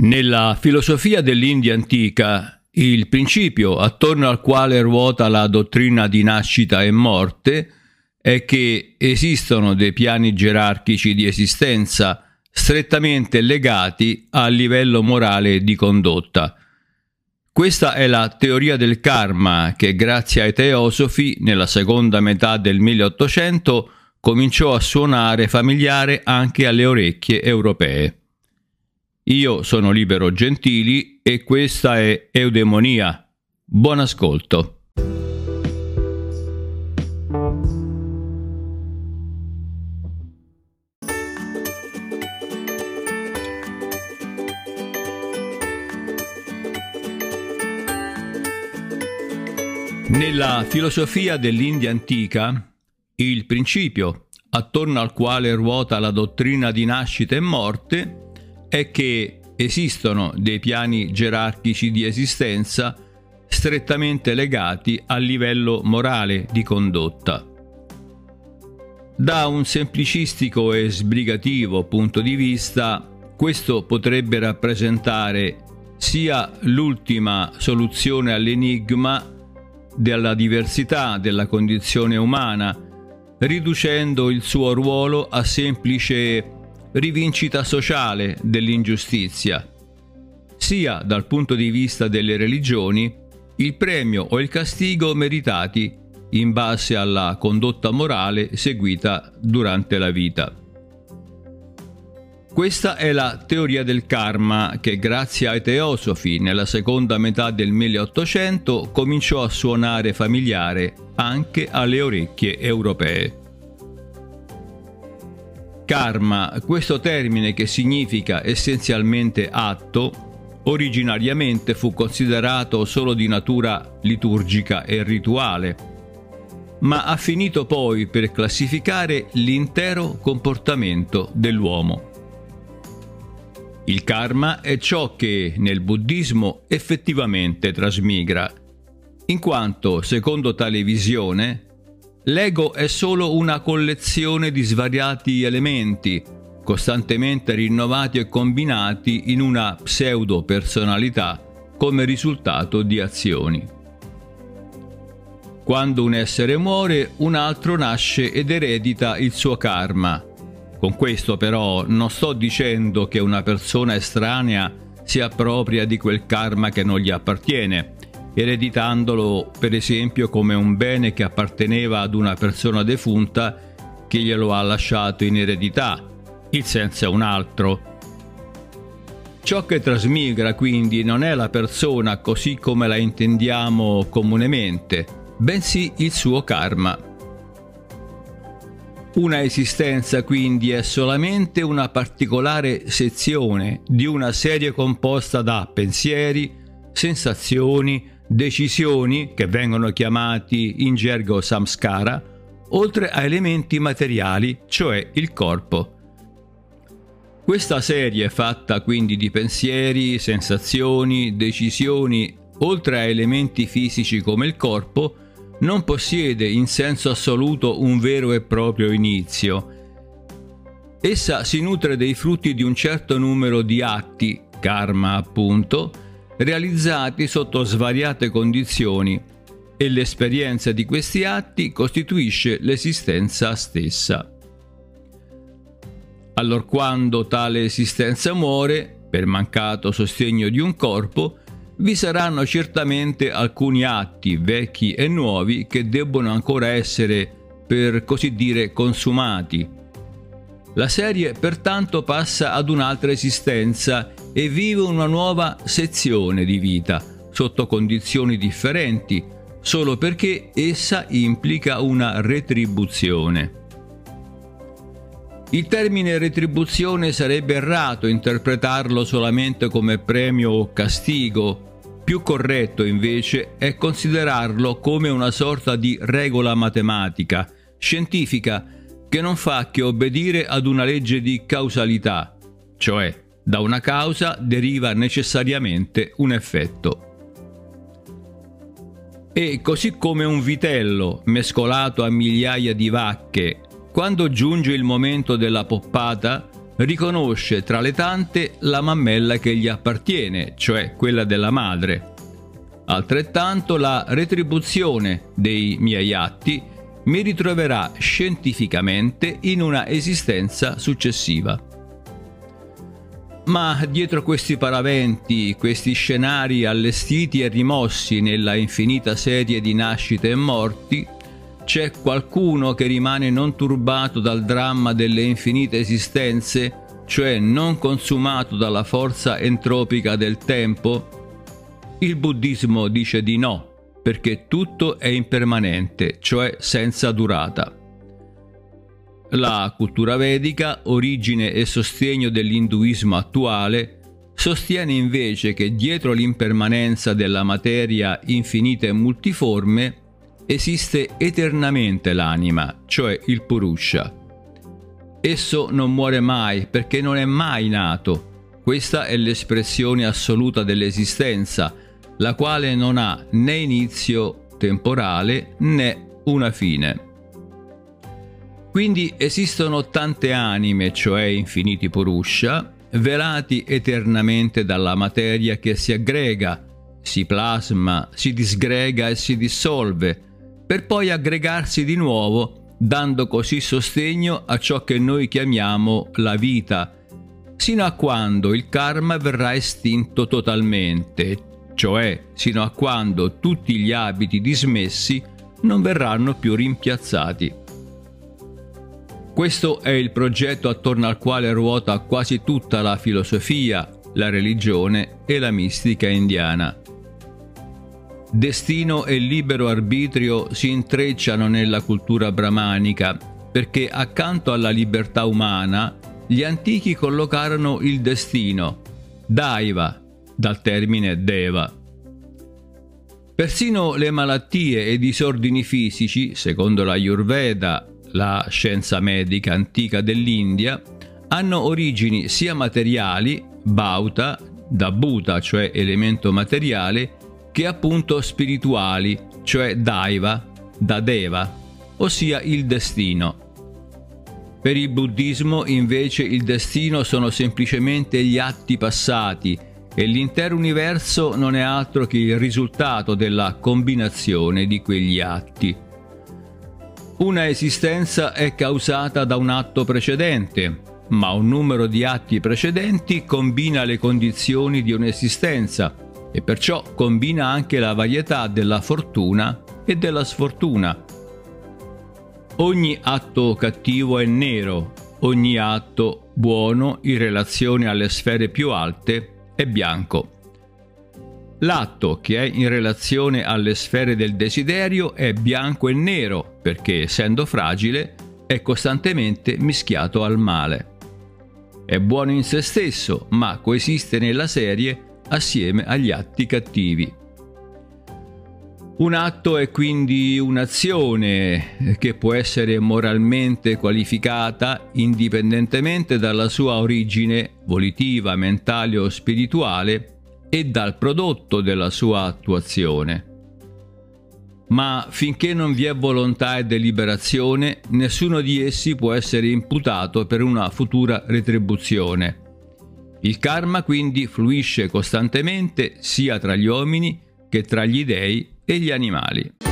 Nella filosofia dell'India antica, il principio attorno al quale ruota la dottrina di nascita e morte è che esistono dei piani gerarchici di esistenza strettamente legati al livello morale di condotta. Questa è la teoria del karma che grazie ai teosofi nella seconda metà del 1800 cominciò a suonare familiare anche alle orecchie europee. Io sono Libero Gentili e questa è Eudemonia. Buon ascolto. Nella filosofia dell'India antica, il principio attorno al quale ruota la dottrina di nascita e morte è che esistono dei piani gerarchici di esistenza strettamente legati al livello morale di condotta. Da un semplicistico e sbrigativo punto di vista, questo potrebbe rappresentare sia l'ultima soluzione all'enigma della diversità della condizione umana, riducendo il suo ruolo a semplice rivincita sociale dell'ingiustizia, sia dal punto di vista delle religioni, il premio o il castigo meritati in base alla condotta morale seguita durante la vita. Questa è la teoria del karma che grazie ai teosofi nella seconda metà del 1800 cominciò a suonare familiare anche alle orecchie europee. Karma, questo termine che significa essenzialmente atto, originariamente fu considerato solo di natura liturgica e rituale, ma ha finito poi per classificare l'intero comportamento dell'uomo. Il karma è ciò che nel buddismo effettivamente trasmigra, in quanto, secondo tale visione, L'ego è solo una collezione di svariati elementi, costantemente rinnovati e combinati in una pseudo-personalità come risultato di azioni. Quando un essere muore, un altro nasce ed eredita il suo karma. Con questo però non sto dicendo che una persona estranea si appropria di quel karma che non gli appartiene, ereditandolo per esempio come un bene che apparteneva ad una persona defunta che glielo ha lasciato in eredità. Il senso è un altro. Ciò che trasmigra quindi non è la persona così come la intendiamo comunemente, bensì il suo karma. Una esistenza quindi è solamente una particolare sezione di una serie composta da pensieri, sensazioni, decisioni, che vengono chiamati in gergo samskara, oltre a elementi materiali, cioè il corpo. Questa serie fatta quindi di pensieri, sensazioni, decisioni, oltre a elementi fisici come il corpo, non possiede in senso assoluto un vero e proprio inizio. Essa si nutre dei frutti di un certo numero di atti, karma appunto, realizzati sotto svariate condizioni e l'esperienza di questi atti costituisce l'esistenza stessa. Allorquando tale esistenza muore, per mancato sostegno di un corpo, vi saranno certamente alcuni atti vecchi e nuovi che debbono ancora essere, per così dire, consumati. La serie pertanto passa ad un'altra esistenza e vive una nuova sezione di vita, sotto condizioni differenti, solo perché essa implica una retribuzione. Il termine retribuzione sarebbe errato interpretarlo solamente come premio o castigo, più corretto invece è considerarlo come una sorta di regola matematica, scientifica, che non fa che obbedire ad una legge di causalità, cioè da una causa deriva necessariamente un effetto. E così come un vitello mescolato a migliaia di vacche, quando giunge il momento della poppata, riconosce tra le tante la mammella che gli appartiene, cioè quella della madre. Altrettanto la retribuzione dei miei atti mi ritroverà scientificamente in una esistenza successiva. Ma dietro questi paraventi, questi scenari allestiti e rimossi nella infinita serie di nascite e morti, c'è qualcuno che rimane non turbato dal dramma delle infinite esistenze, cioè non consumato dalla forza entropica del tempo? Il buddismo dice di no, perché tutto è impermanente, cioè senza durata. La cultura vedica, origine e sostegno dell'induismo attuale, sostiene invece che dietro l'impermanenza della materia infinita e multiforme esiste eternamente l'anima, cioè il Purusha. Esso non muore mai perché non è mai nato. Questa è l'espressione assoluta dell'esistenza, la quale non ha né inizio temporale né una fine. Quindi esistono tante anime, cioè infiniti Purusha, velati eternamente dalla materia che si aggrega, si plasma, si disgrega e si dissolve, per poi aggregarsi di nuovo, dando così sostegno a ciò che noi chiamiamo la vita, sino a quando il karma verrà estinto totalmente, cioè sino a quando tutti gli abiti dismessi non verranno più rimpiazzati. Questo è il progetto attorno al quale ruota quasi tutta la filosofia, la religione e la mistica indiana. Destino e libero arbitrio si intrecciano nella cultura brahmanica perché accanto alla libertà umana gli antichi collocarono il destino, Daiva, dal termine Deva. Persino le malattie e i disordini fisici, secondo la Ayurveda, la scienza medica antica dell'India, hanno origini sia materiali, Bauta, da Bhuta, cioè elemento materiale, che appunto spirituali, cioè Daiva, da Deva, ossia il destino. Per il buddismo invece il destino sono semplicemente gli atti passati e l'intero universo non è altro che il risultato della combinazione di quegli atti. Una esistenza è causata da un atto precedente, ma un numero di atti precedenti combina le condizioni di un'esistenza e perciò combina anche la varietà della fortuna e della sfortuna. Ogni atto cattivo è nero, ogni atto buono in relazione alle sfere più alte è bianco. L'atto che è in relazione alle sfere del desiderio è bianco e nero perché, essendo fragile, è costantemente mischiato al male. È buono in se stesso, ma coesiste nella serie assieme agli atti cattivi. Un atto è quindi un'azione che può essere moralmente qualificata indipendentemente dalla sua origine volitiva, mentale o spirituale e dal prodotto della sua attuazione. Ma finché non vi è volontà e deliberazione, nessuno di essi può essere imputato per una futura retribuzione. Il karma quindi fluisce costantemente sia tra gli uomini che tra gli dei e gli animali.